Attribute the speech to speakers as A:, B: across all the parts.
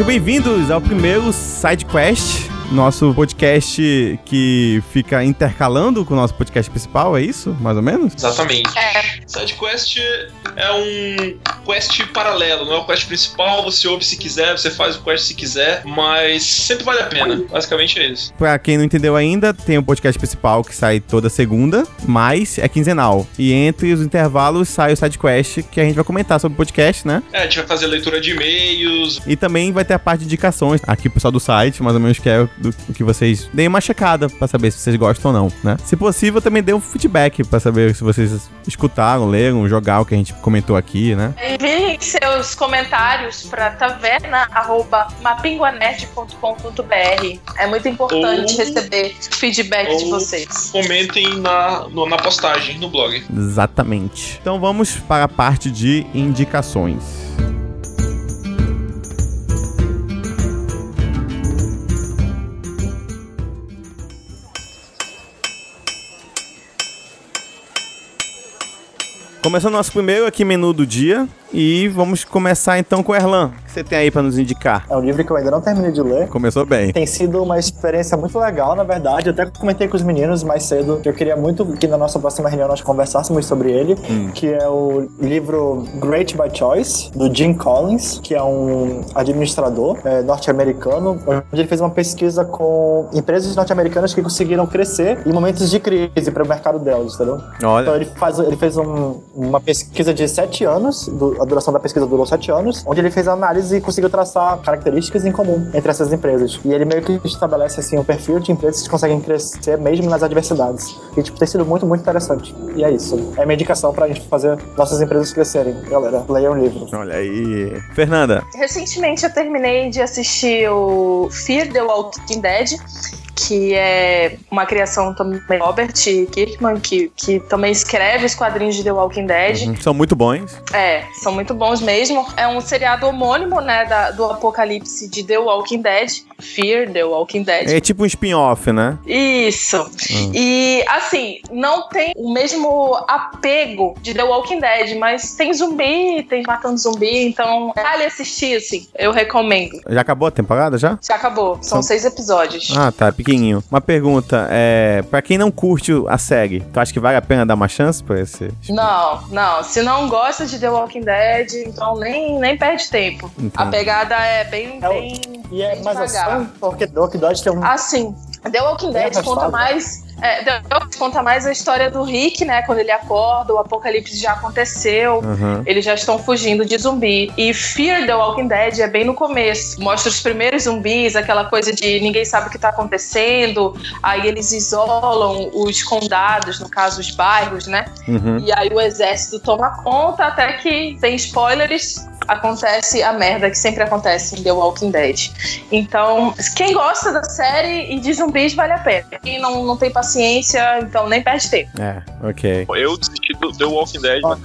A: Sejam bem-vindos ao primeiro Side Quest nosso podcast que fica intercalando com o nosso podcast principal, é isso? Mais ou menos?
B: Exatamente. É. SideQuest é um quest paralelo, não é o quest principal, você ouve se quiser, você faz o quest se quiser, mas sempre vale a pena. Basicamente é isso.
A: Pra quem não entendeu ainda, tem o um podcast principal que sai toda segunda, mas é quinzenal. E entre os intervalos sai o SideQuest, que a gente vai comentar sobre o podcast, né?
B: É, a gente vai fazer leitura de e-mails.
A: E também vai ter a parte de indicações aqui o pessoal do site, mais ou menos que é do, que vocês deem uma checada para saber se vocês gostam ou não, né? Se possível, também dê um feedback para saber se vocês escutaram, leram, jogaram o que a gente comentou aqui, né?
C: Enviem seus comentários para taverna@mapinguanerd.com.br. É muito importante ou, receber feedback de vocês.
B: Comentem na, no, na postagem no blog.
A: Exatamente. Então vamos para a parte de indicações. Começando nosso primeiro aqui menu do dia e vamos começar então com o Erlan que você tem aí para nos indicar?
D: É um livro que eu ainda não terminei de ler.
A: Começou bem.
D: Tem sido uma experiência muito legal, na verdade. Eu até comentei com os meninos mais cedo que eu queria muito que na nossa próxima reunião nós conversássemos sobre ele, hum. que é o livro Great by Choice, do Jim Collins, que é um administrador é, norte-americano, onde ele fez uma pesquisa com empresas norte-americanas que conseguiram crescer em momentos de crise para o mercado delas, entendeu? Olha. Então ele, faz, ele fez um, uma pesquisa de sete anos, do, a duração da pesquisa durou sete anos, onde ele fez a análise e conseguiu traçar características em comum entre essas empresas. E ele meio que estabelece assim um perfil de empresas que conseguem crescer mesmo nas adversidades. E tipo, tem sido muito, muito interessante. E é isso. É minha indicação pra gente fazer nossas empresas crescerem. Galera, leia um livro.
A: Olha aí. Fernanda.
C: Recentemente eu terminei de assistir o Fear the Walking Dead que é uma criação também de Robert Kirkman, que, que também escreve os quadrinhos de The Walking Dead. Uhum,
A: são muito bons.
C: É, são muito bons mesmo. É um seriado homônimo, né, da, do apocalipse de The Walking Dead. Fear the Walking Dead.
A: É tipo um spin-off, né?
C: Isso. Hum. E, assim, não tem o mesmo apego de The Walking Dead, mas tem zumbi, tem matando zumbi, então vale assistir, assim. Eu recomendo.
A: Já acabou a temporada, já?
C: Já acabou. São, São... seis episódios.
A: Ah, tá. Pequenininho. Uma pergunta, é... Pra quem não curte a série, tu acha que vale a pena dar uma chance pra esse?
C: Não, não. Se não gosta de The Walking Dead, então nem, nem perde tempo. A pegada é bem, é, bem,
D: e é mais devagar. Assim, porque The Walking Dead tem um.
C: Assim, The Walking Dead conta mais é, conta mais a história do Rick, né? Quando ele acorda, o apocalipse já aconteceu, uhum. eles já estão fugindo de zumbi. E Fear the Walking Dead é bem no começo. Mostra os primeiros zumbis, aquela coisa de ninguém sabe o que tá acontecendo. Aí eles isolam os condados, no caso, os bairros, né? Uhum. E aí o exército toma conta até que, sem spoilers, acontece a merda que sempre acontece em The Walking Dead. Então, quem gosta da série e de zumbis vale a pena. Quem não, não tem paciência então nem perde tempo.
A: É, ok.
B: Eu desisti do The Walking Dead,
A: mas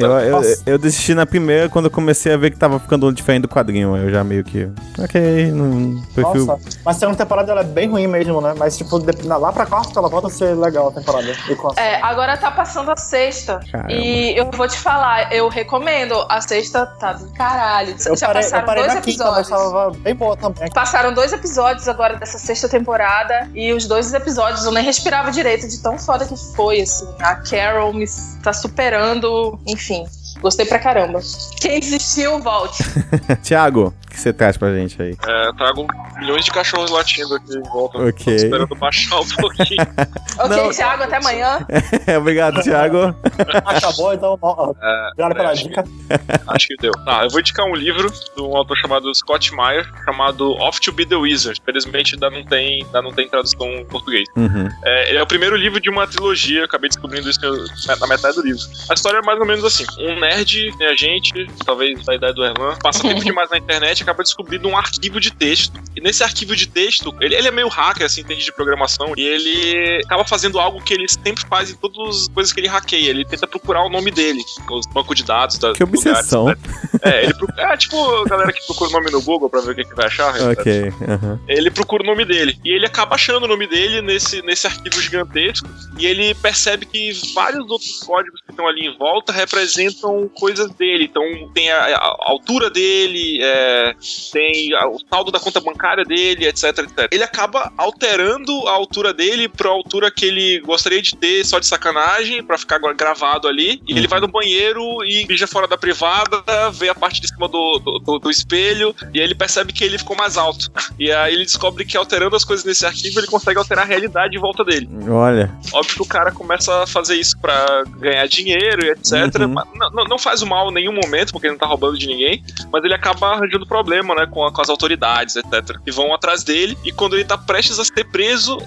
A: eu, eu, eu, desisti na primeira quando eu comecei a ver que tava ficando diferente do quadrinho. Eu já meio que. Ok, não. Prefiro...
D: Nossa, mas a segunda temporada ela é bem ruim mesmo, né? Mas, tipo, lá pra quarta ela volta a ser legal a temporada.
C: É, agora tá passando a sexta. Caramba. E eu vou te falar, eu recomendo. A sexta tá do caralho.
D: Eu
C: já
D: parei,
C: passaram
D: dois
C: episódios.
D: Quinta, tava bem boa também.
C: Passaram dois episódios agora dessa sexta temporada. E os dois episódios eu nem respirava direito de tão foda que foi, assim. A Carol me tá superando, enfim. Gostei pra caramba. Quem desistiu, volte.
A: Tiago, que você traz pra gente aí?
B: É, trago milhões de cachorros latindo aqui em volta.
A: Ok. Tô
B: esperando baixar um pouquinho.
C: ok, Não, Thiago, até amanhã.
A: É, obrigado, Thiago.
D: Acabou, então. É, obrigado pela dica.
B: Acho que deu. Tá, eu vou indicar um livro de um autor chamado Scott Meyer, chamado Off to Be the Wizard. Felizmente ainda não tem, ainda não tem tradução em português. Uhum. É, ele é o primeiro livro de uma trilogia, acabei descobrindo isso na metade do livro. A história é mais ou menos assim: um nerd, né, a gente, talvez da idade do Erlan, passa tempo demais na internet acaba descobrindo um arquivo de texto. E nesse arquivo de texto, ele, ele é meio hacker, assim, entende de programação, e ele acaba fazendo algo que ele sempre faz em todas as coisas que ele hackeia. Ele tenta procurar o nome dele, os bancos de dados. Da,
A: que obsessão. Lugares,
B: né? É, ele é tipo a galera que procura o nome no Google pra ver o que, que vai achar.
A: Ok. Uhum.
B: Ele procura o nome dele. E ele acaba achando o nome dele nesse, nesse arquivo gigantesco. E ele percebe que vários outros códigos que estão ali em volta representam coisas dele. Então tem a, a altura dele, é, é, tem o saldo da conta bancária dele, etc, etc. Ele acaba alterando a altura dele pra altura que ele gostaria de ter só de sacanagem, pra ficar gravado ali. E uhum. ele vai no banheiro e bija fora da privada, vê a parte de cima do, do, do, do espelho, e aí ele percebe que ele ficou mais alto. E aí ele descobre que alterando as coisas nesse arquivo, ele consegue alterar a realidade em volta dele.
A: Olha.
B: Óbvio que o cara começa a fazer isso pra ganhar dinheiro e etc. Uhum. Não, não, faz o mal em nenhum momento, porque ele não tá roubando de ninguém, mas ele acaba arranjando problema, né, com, a, com as autoridades, etc. E vão atrás dele, e quando ele tá prestes a ser preso,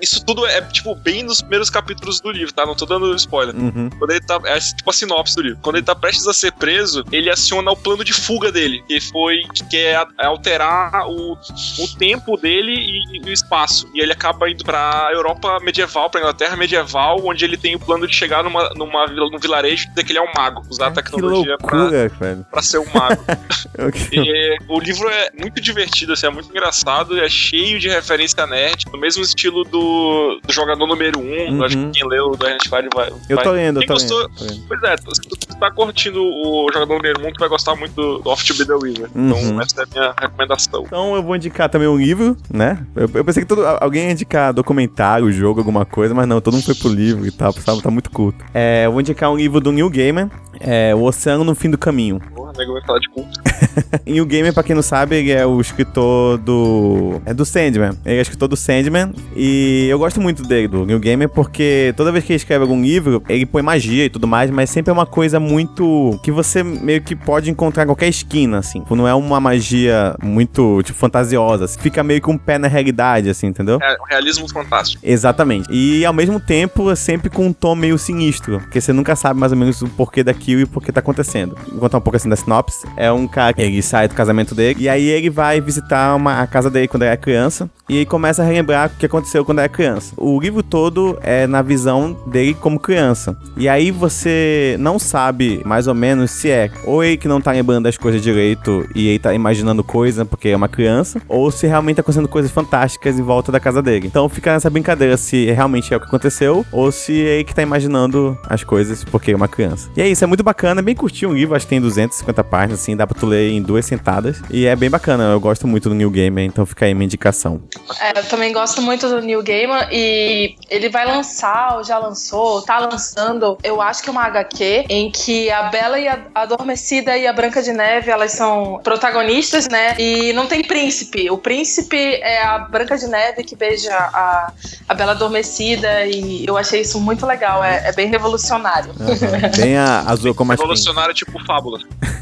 B: isso tudo é, tipo, bem nos primeiros capítulos do livro, tá? Não tô dando spoiler. Uhum. Quando ele tá. É tipo a sinopse do livro. Quando ele tá prestes a ser preso, ele aciona o plano de fuga dele, que foi. que é, alterar o, o tempo dele e, e o espaço. E ele acaba indo pra Europa medieval, pra Inglaterra medieval, onde ele tem o plano de chegar numa, numa, num vilarejo e dizer que ele é um mago, usar a tecnologia loucura, pra, pra ser um mago. e, o livro é muito divertido, assim, é muito engraçado, é cheio de referência nerd, no mesmo estilo do, do jogador número 1, um, uhum. acho que quem leu do Ernest Clyde vai.
A: Eu tô lendo,
B: eu
A: tô
B: gostou,
A: lendo,
B: tô lendo. Pois é, se tu tá curtindo o jogador número 1, um, tu vai gostar muito do, Off to Be the Wizard. Então, uhum. Então, essa é a minha recomendação.
A: Então, eu vou indicar também um livro, né? Eu, eu pensei que todo, alguém ia indicar documentário, jogo, alguma coisa, mas não, todo mundo foi pro livro e tal, tá, tá muito culto. É, eu vou indicar um livro do Neil Gaiman, é O Oceano no Fim do Caminho.
B: Porra, nego vai falar de culto.
A: e o Gamer, pra quem não sabe, ele é o escritor do. É do Sandman. Ele é escritor do Sandman. E eu gosto muito dele, do New Gamer, porque toda vez que ele escreve algum livro, ele põe magia e tudo mais, mas sempre é uma coisa muito. que você meio que pode encontrar em qualquer esquina, assim. Tipo, não é uma magia muito, tipo, fantasiosa. Fica meio que um pé na realidade, assim, entendeu?
B: É, um realismo fantástico.
A: Exatamente. E ao mesmo tempo, é sempre com um tom meio sinistro, porque você nunca sabe mais ou menos o porquê daquilo e o porquê tá acontecendo. Vou contar um pouco assim da sinopse. É um cara que ele sai do casamento dele e aí ele vai visitar uma, a casa dele quando é criança e aí começa a relembrar o que aconteceu quando era criança. O livro todo é na visão dele como criança. E aí você não sabe mais ou menos se é ou ele que não tá lembrando das coisas direito e ele tá imaginando coisa porque é uma criança, ou se realmente tá acontecendo coisas fantásticas em volta da casa dele. Então fica nessa brincadeira se realmente é o que aconteceu ou se é ele que tá imaginando as coisas porque é uma criança. E é isso, é muito bacana, é bem curtinho o livro, acho que tem 250 páginas, assim, dá pra tu ler em duas sentadas. E é bem bacana, eu gosto muito do New Gamer, então fica aí minha indicação.
C: É, eu também gosto muito do New Gamer e ele vai lançar, ou já lançou, tá lançando, eu acho que uma HQ em que a Bela e a Adormecida e a Branca de Neve, elas são protagonistas, né? E não tem príncipe. O príncipe é a Branca de Neve que beija a, a Bela Adormecida e eu achei isso muito legal. É, é bem revolucionário.
A: Uhum. Bem a azul como
B: Revolucionário tipo fábulas.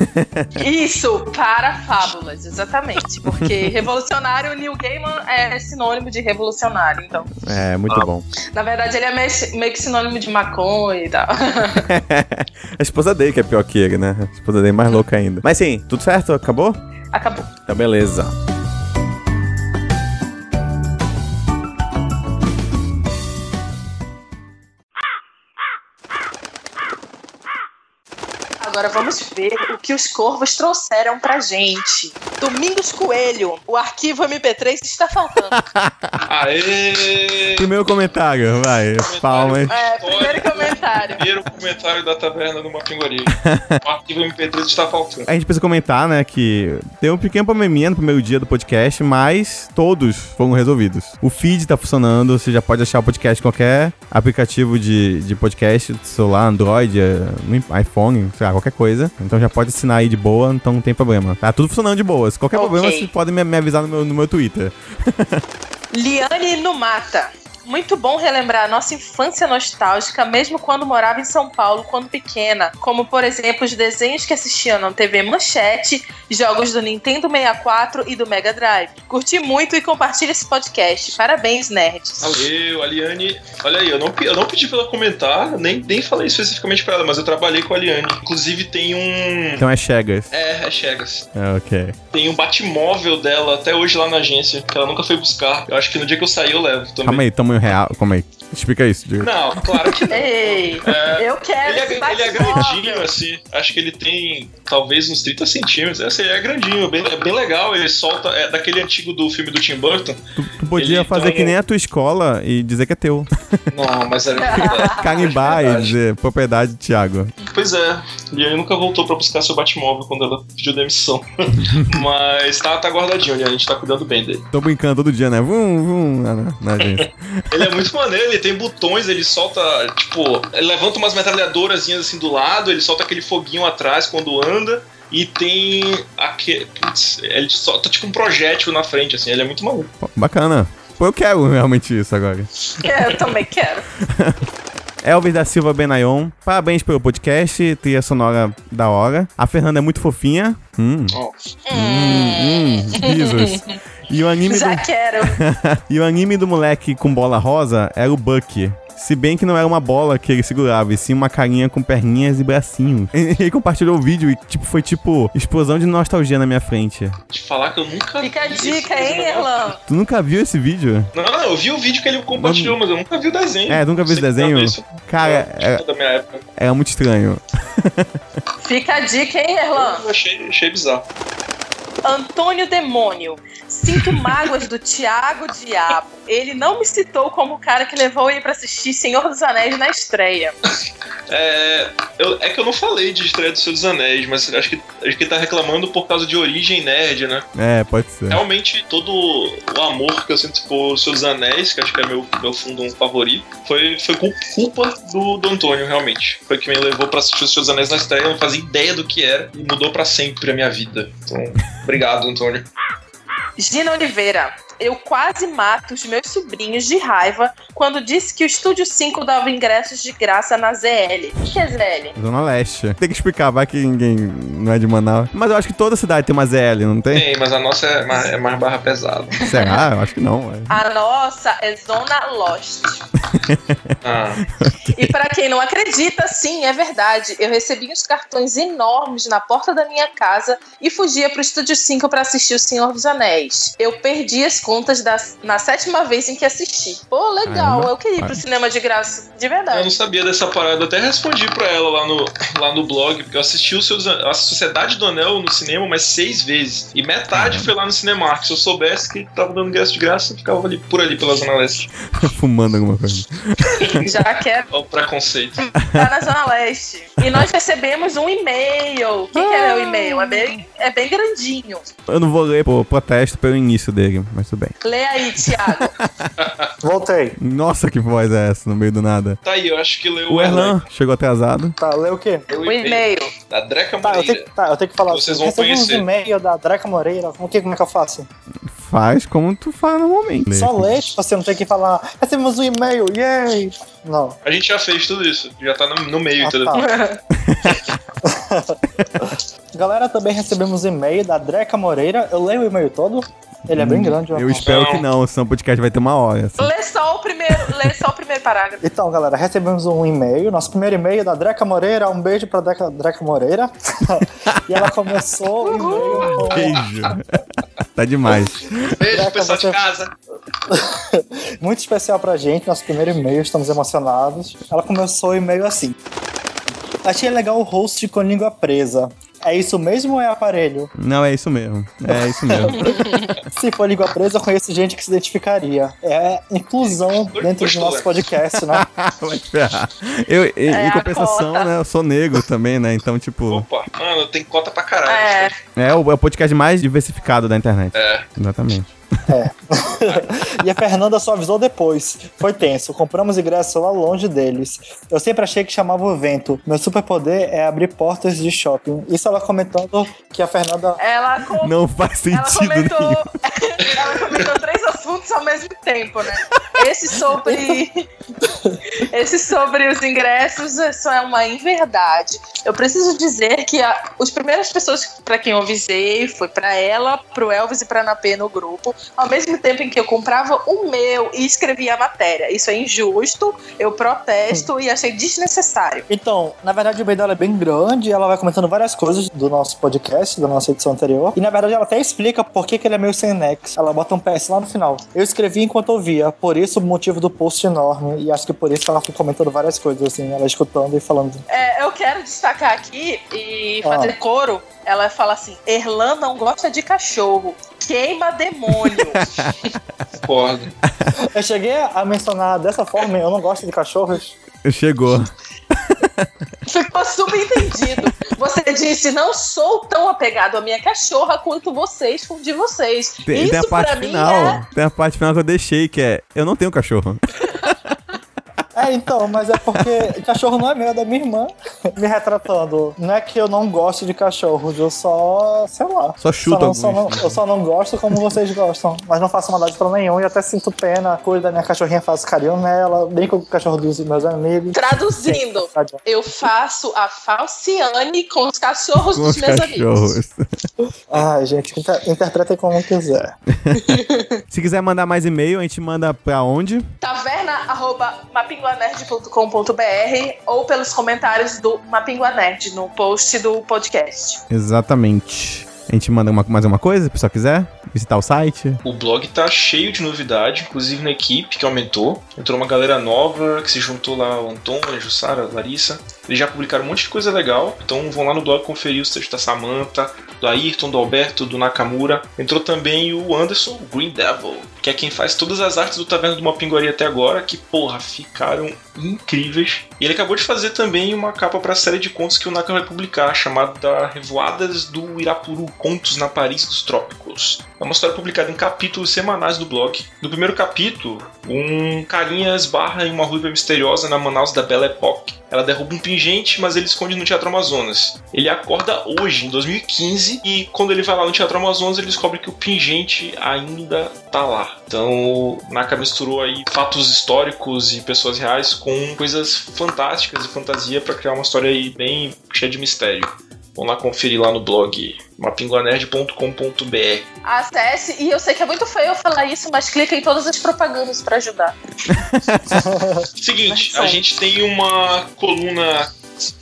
C: Isso, para fábulas, exatamente. Porque revolucionário, Neil Gaiman é sinônimo de revolucionário, então.
A: É, muito ah. bom.
C: Na verdade, ele é meio, meio que sinônimo de maconha e tal.
A: a esposa dele que é pior que ele, né? A esposa dele é mais louca ainda. Mas sim, tudo certo? Acabou?
C: Acabou.
A: Então, beleza.
C: Agora vamos ver o que os corvos trouxeram pra gente. Domingos Coelho, o arquivo MP3 está faltando.
B: Aê!
A: Primeiro comentário, vai. Palmas.
C: É, primeiro comentário.
B: Primeiro comentário da taverna do Mapinguari. o arquivo MP3 está faltando.
A: A gente precisa comentar, né, que tem um pequeno probleminha no primeiro dia do podcast, mas todos foram resolvidos. O feed tá funcionando, você já pode achar o podcast em qualquer aplicativo de, de podcast, celular, Android, eh, iPhone, sei lá, qualquer coisa. Então já pode assinar aí de boa, então não tem problema. Tá tudo funcionando de boa. Se qualquer okay. problema, vocês podem me, me avisar no meu, no meu Twitter.
C: Liane no Mata. Muito bom relembrar a nossa infância nostálgica, mesmo quando morava em São Paulo, quando pequena. Como, por exemplo, os desenhos que assistia na TV Manchete, jogos do Nintendo 64 e do Mega Drive. Curti muito e compartilhe esse podcast. Parabéns, nerds.
B: Valeu, Aliane. Olha aí, eu não, eu não pedi pra ela comentar, nem, nem falei especificamente pra ela, mas eu trabalhei com a Aliane. Inclusive, tem um.
A: Então é Chegas.
B: É, é Chegas.
A: É, ok.
B: Tem um Batmóvel dela até hoje lá na agência, que ela nunca foi buscar. Eu acho que no dia que eu sair eu levo também.
A: Calma aí, tamanho real? Como é? Explica isso, Diego.
B: Não, claro que não.
C: Ei, é, eu quero.
B: Ele é, ele é grandinho, assim. Acho que ele tem talvez uns 30 centímetros. Assim, ele é grandinho, bem, é bem legal. Ele solta. É daquele antigo do filme do Tim Burton.
A: Tu, tu podia ele fazer que nem a tua escola e dizer que é teu.
B: Não, mas era.
A: Carimbar e dizer propriedade, Thiago.
B: Pois é. E aí nunca voltou pra buscar seu Batmóvel quando ela pediu demissão. mas tá, tá guardadinho, né? A gente tá cuidando bem dele.
A: Tô brincando todo dia, né? Vum, vum, na, na
B: agência. ele é muito maneiro, ele tem botões, ele solta, tipo, levanta umas metralhadoras assim do lado, ele solta aquele foguinho atrás quando anda. E tem aquele. Putz, ele solta tipo um projétil na frente, assim, ele é muito maluco.
A: Bacana. Pô, eu quero realmente isso agora.
C: É, eu também quero.
A: Elvis da Silva Benayon, parabéns pelo podcast, trilha sonora da hora. A Fernanda é muito fofinha. Hum. Oh. Hum, hum, risos. E o anime
C: Já
A: do...
C: quero.
A: e o anime do moleque com bola rosa era o Bucky. Se bem que não era uma bola que ele segurava, e sim uma carinha com perninhas e bracinhos. Ele compartilhou o vídeo e tipo, foi tipo explosão de nostalgia na minha frente.
B: De falar que eu nunca
C: Fica a dica, hein, Erlan?
A: Tu nunca viu esse vídeo?
B: Não, não, eu vi o vídeo que ele compartilhou, mas eu nunca vi o desenho.
A: É, nunca vi o desenho? Cara, era, é, era muito estranho.
C: Fica a dica, hein, Erlan?
B: Eu achei, achei bizarro.
C: Antônio Demônio. Sinto mágoas do Tiago Diabo. Ele não me citou como o cara que levou ele para assistir Senhor dos Anéis na estreia.
B: É, eu, é que eu não falei de estreia do Senhor dos Anéis, mas acho que, acho que ele tá reclamando por causa de origem nerd, né?
A: É, pode ser.
B: Realmente, todo o amor que eu sinto por Senhor dos Anéis, que acho que é meu, meu fundo favorito, foi, foi culpa do, do Antônio, realmente. Foi que me levou para assistir Senhor dos Anéis na estreia, eu não fazia ideia do que era e mudou para sempre a minha vida. Então, obrigado, Antônio.
C: Gina Oliveira, eu quase mato os meus sobrinhos de raiva quando disse que o Estúdio 5 dava ingressos de graça na ZL. O que é ZL?
A: Zona Leste. Tem que explicar, vai que ninguém não é de Manaus. Mas eu acho que toda cidade tem uma ZL, não tem?
B: Tem, mas a nossa é mais, é mais barra pesada.
A: Será? Eu acho que não.
C: É. A nossa é Zona Lost. ah. okay. E para quem não acredita, sim, é verdade. Eu recebi uns cartões enormes na porta da minha casa e fugia pro Estúdio 5 para assistir O Senhor dos Anéis. Eu perdi as contas da, na sétima vez em que assisti. Pô, legal, eu queria ir pro cinema de graça, de verdade.
B: Eu não sabia dessa parada, até respondi pra ela lá no, lá no blog, porque eu assisti o seus, a Sociedade do Anel no cinema umas seis vezes. E metade foi lá no Cinemark. Se eu soubesse que tava dando ingresso de graça, eu ficava ali, por ali pela Zona Leste.
A: Fumando alguma coisa.
C: Já quero.
B: Olha o preconceito.
C: Tá na Zona Leste. E nós recebemos um e-mail. O que, que é o e-mail? É bem, é bem grandinho.
A: Eu não vou ler por protesto pelo início dele, mas tudo bem.
C: Lê aí, Thiago.
D: Voltei.
A: Nossa, que voz é essa no meio do nada?
B: Tá aí, eu acho que leu
A: o Erlan. Chegou atrasado.
D: Tá, leu o quê?
C: O e-mail.
B: Da Dreca
D: Moreira. Tá, eu tenho, tá, eu tenho que falar.
B: Vocês vão conhecer.
D: um e-mail da Dreca Moreira. Como que, como é que eu faço?
A: Faz como tu fala normalmente.
D: Só lê, tipo, você não tem que falar. Recebemos um e-mail, yay! Não.
B: A gente já fez tudo isso. Já tá no, no meio, ah, entendeu? Tá.
D: Galera, também recebemos e-mail da Dreca Moreira. Eu leio o e-mail todo. Ele é bem grande.
A: Eu espero que não, senão o podcast vai ter uma hora.
C: Assim. Lê só o primeiro, lê só o primeiro parágrafo.
D: Então, galera, recebemos um e-mail. Nosso primeiro e-mail é da Dreca Moreira. Um beijo pra Dreca, Dreca Moreira. e ela começou o e-mail com...
A: Beijo. tá demais.
B: Beijo, Dreca, pessoal você... de casa.
D: Muito especial pra gente, nosso primeiro e-mail. Estamos emocionados. Ela começou o e-mail assim. Achei legal o host com língua presa. É isso mesmo ou é aparelho?
A: Não, é isso mesmo. É isso mesmo.
D: Se for língua presa, eu conheço gente que se identificaria. É inclusão dentro do nosso podcast, né?
A: Vai ferrar. Eu, é em compensação, né? Eu sou negro também, né? Então, tipo.
B: Opa, mano, tem cota pra caralho.
C: É,
A: é o, é o podcast mais diversificado da internet.
B: É.
A: Exatamente.
D: É. e a Fernanda só avisou depois. Foi tenso. Compramos ingresso lá longe deles. Eu sempre achei que chamava o vento. Meu superpoder é abrir portas de shopping. Isso ela comentando que a Fernanda.
C: Ela com...
A: Não faz sentido.
C: Ela comentou... ela comentou três assuntos ao mesmo tempo, né? Esse sobre. Esse sobre os ingressos isso é uma inverdade. Eu preciso dizer que a... as primeiras pessoas para quem eu avisei foi para ela, pro Elvis e pra Napê no grupo ao mesmo tempo em que eu comprava o meu e escrevia a matéria. Isso é injusto, eu protesto e achei desnecessário.
D: Então, na verdade, o e dela é bem grande, ela vai comentando várias coisas do nosso podcast, da nossa edição anterior. E na verdade, ela até explica por que, que ele é meio sem nexo. Ela bota um PS lá no final. Eu escrevi enquanto ouvia, por isso o motivo do post enorme. E acho que por isso ela fica comentando várias coisas, assim, ela escutando e falando.
C: É, eu quero destacar aqui e fazer ah. coro. Ela fala assim: Erlan não gosta de cachorro. Queima demônio.
B: Concordo.
D: Eu cheguei a mencionar dessa forma, eu não gosto de cachorros.
A: Chegou.
C: Ficou subentendido. Você disse, não sou tão apegado à minha cachorra quanto vocês com de vocês.
A: Tem, Isso tem a parte final. É... Tem a parte final que eu deixei, que é eu não tenho cachorro.
D: É, então, mas é porque cachorro não é meu, é da minha irmã. Me retratando. Não é que eu não gosto de cachorros, eu só, sei lá.
A: Só chuta
D: só não, só não, Eu só não gosto como vocês gostam. Mas não faço maldade pra nenhum e até sinto pena. Cuido da minha cachorrinha, faço carinho nela, bem com o cachorro dos meus amigos.
C: Traduzindo, eu faço a falciane com os cachorros com dos os meus cachorros. amigos.
D: Ai, gente, inter interpretem como quiser.
A: Se quiser mandar mais e-mail, a gente manda pra onde?
C: Taverna, arroba, mapinguanerd.com.br ou pelos comentários do Mapingua Nerd no post do podcast.
A: Exatamente. A gente manda uma, mais uma coisa, se o pessoal quiser visitar o site.
B: O blog tá cheio de novidade, inclusive na equipe que aumentou. Entrou uma galera nova que se juntou lá, o Antônio, a Jussara, a Larissa. Eles já publicaram um monte de coisa legal, então vão lá no blog conferir os textos da Samantha, do Ayrton, do Alberto, do Nakamura. Entrou também o Anderson, o Green Devil, que é quem faz todas as artes do Taverna de uma Pinguaria até agora, que, porra, ficaram incríveis. E ele acabou de fazer também uma capa para a série de contos que o Naka vai publicar, chamada Revoadas do Irapuru, Contos na Paris dos Trópicos. É uma história publicada em capítulos semanais do blog. No primeiro capítulo, um carinha esbarra em uma ruiva misteriosa na Manaus da Belle Époque. Ela derruba um pingente, mas ele esconde no Teatro Amazonas. Ele acorda hoje, em 2015, e quando ele vai lá no Teatro Amazonas, ele descobre que o pingente ainda tá lá. Então, Naka misturou aí fatos históricos e pessoas reais com coisas fantásticas e fantasia para criar uma história aí bem cheia de mistério. Vamos lá conferir lá no blog mapinguanerd.com.br.
C: Acesse, e eu sei que é muito feio eu falar isso, mas clica em todas as propagandas para ajudar.
B: Seguinte, a gente tem uma coluna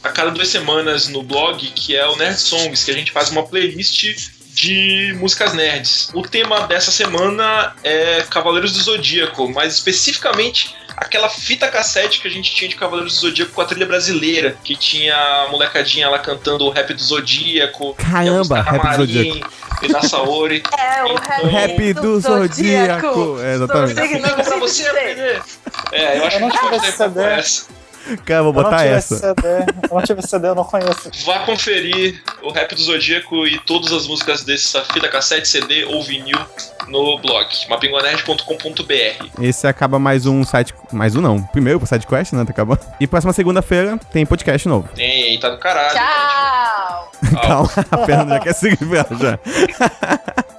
B: a cada duas semanas no blog que é o Nerd Songs, que a gente faz uma playlist de músicas nerds. O tema dessa semana é Cavaleiros do Zodíaco, mais especificamente aquela fita cassete que a gente tinha de Cavaleiros do Zodíaco com a trilha brasileira, que tinha a molecadinha lá cantando o rap do Zodíaco.
A: Caramba, rap do Zodíaco.
B: E da Saori.
C: É, o
A: então, rap do Zodíaco. É, exatamente.
B: Não, pra você aprender. É, eu acho eu que a gente vai ter essa.
A: Cara, vou botar essa. CD.
D: Eu não tive CD, eu não conheço.
B: Vá conferir o Rap do Zodíaco e todas as músicas dessa fita cassete, CD ou vinil no blog, mapinguanerd.com.br.
A: Esse acaba mais um site. Mais um não. Primeiro pro site quest, né? Tá acabando. E próxima segunda-feira tem podcast novo.
B: Tem, tá do caralho.
C: Tchau!
A: Calma, a perna já quer seguir já.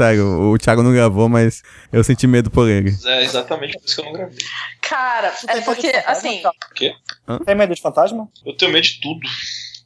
A: sério. O Thiago não gravou, mas eu senti medo por ele.
B: É, exatamente por isso que eu não gravei.
C: Cara, é porque, assim.
B: O quê?
D: Tem medo de fantasma?
B: Eu tenho medo de tudo.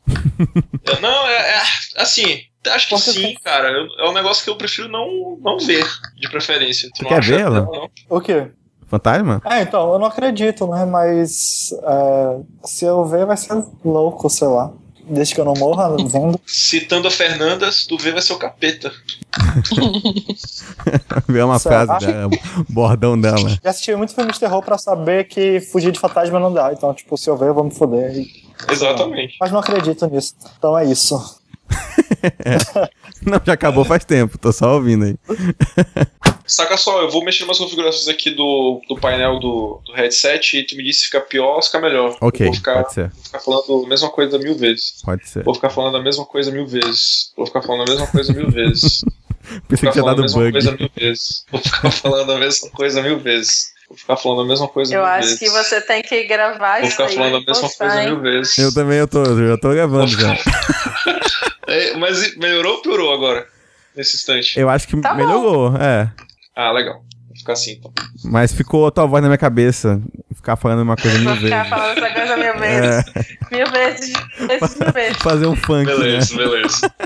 B: não, é, é, assim, acho que sim, cara. É um negócio que eu prefiro não, não ver, de preferência.
A: Tu, tu quer ver ela?
D: O quê?
A: Fantasma?
D: É, então, eu não acredito, né? Mas é, se eu ver, vai ser louco, sei lá. Desde que eu não morra vendo.
B: Citando a Fernanda, se tu ver, vai ser o capeta.
A: Vê uma frase acho... dela, bordão dela.
D: Já assisti muito filme de terror pra saber que fugir de fantasma não dá. Então, tipo, se eu ver, eu vou me foder.
B: Exatamente.
D: Mas não acredito nisso. Então é isso.
A: não, já acabou faz tempo, tô só ouvindo aí.
B: Saca só, eu vou mexer umas configurações aqui do, do painel do, do headset e tu me disse se fica pior ou se fica melhor.
A: Ok,
B: vou ficar,
A: pode ser.
B: Vou ficar falando a mesma coisa mil vezes.
A: Pode ser.
B: Vou ficar falando a mesma coisa mil vezes. Vou ficar falando a mesma coisa mil vezes.
A: Pensei que tinha dado bug.
B: Coisa mil vezes. Vou ficar falando a mesma coisa mil vezes. Vou ficar falando a mesma coisa
C: eu
B: mil
C: vezes. Eu acho que você tem que gravar
B: Vou ficar falando a mesma coisa mil vezes.
A: Eu também, eu tô, eu tô gravando já.
B: é, mas melhorou ou piorou agora? Nesse instante?
A: Eu acho que
C: tá
A: melhorou,
C: bom.
A: é.
B: Ah, legal. Vou ficar assim então.
A: Mas ficou a tua voz na minha cabeça. Ficar falando uma coisa mil
C: Vou
A: vezes.
C: ficar falando essa coisa mil vezes. É. Mil vezes. Mil vezes.
A: Fazer um funk.
B: Beleza,
A: né?
B: beleza.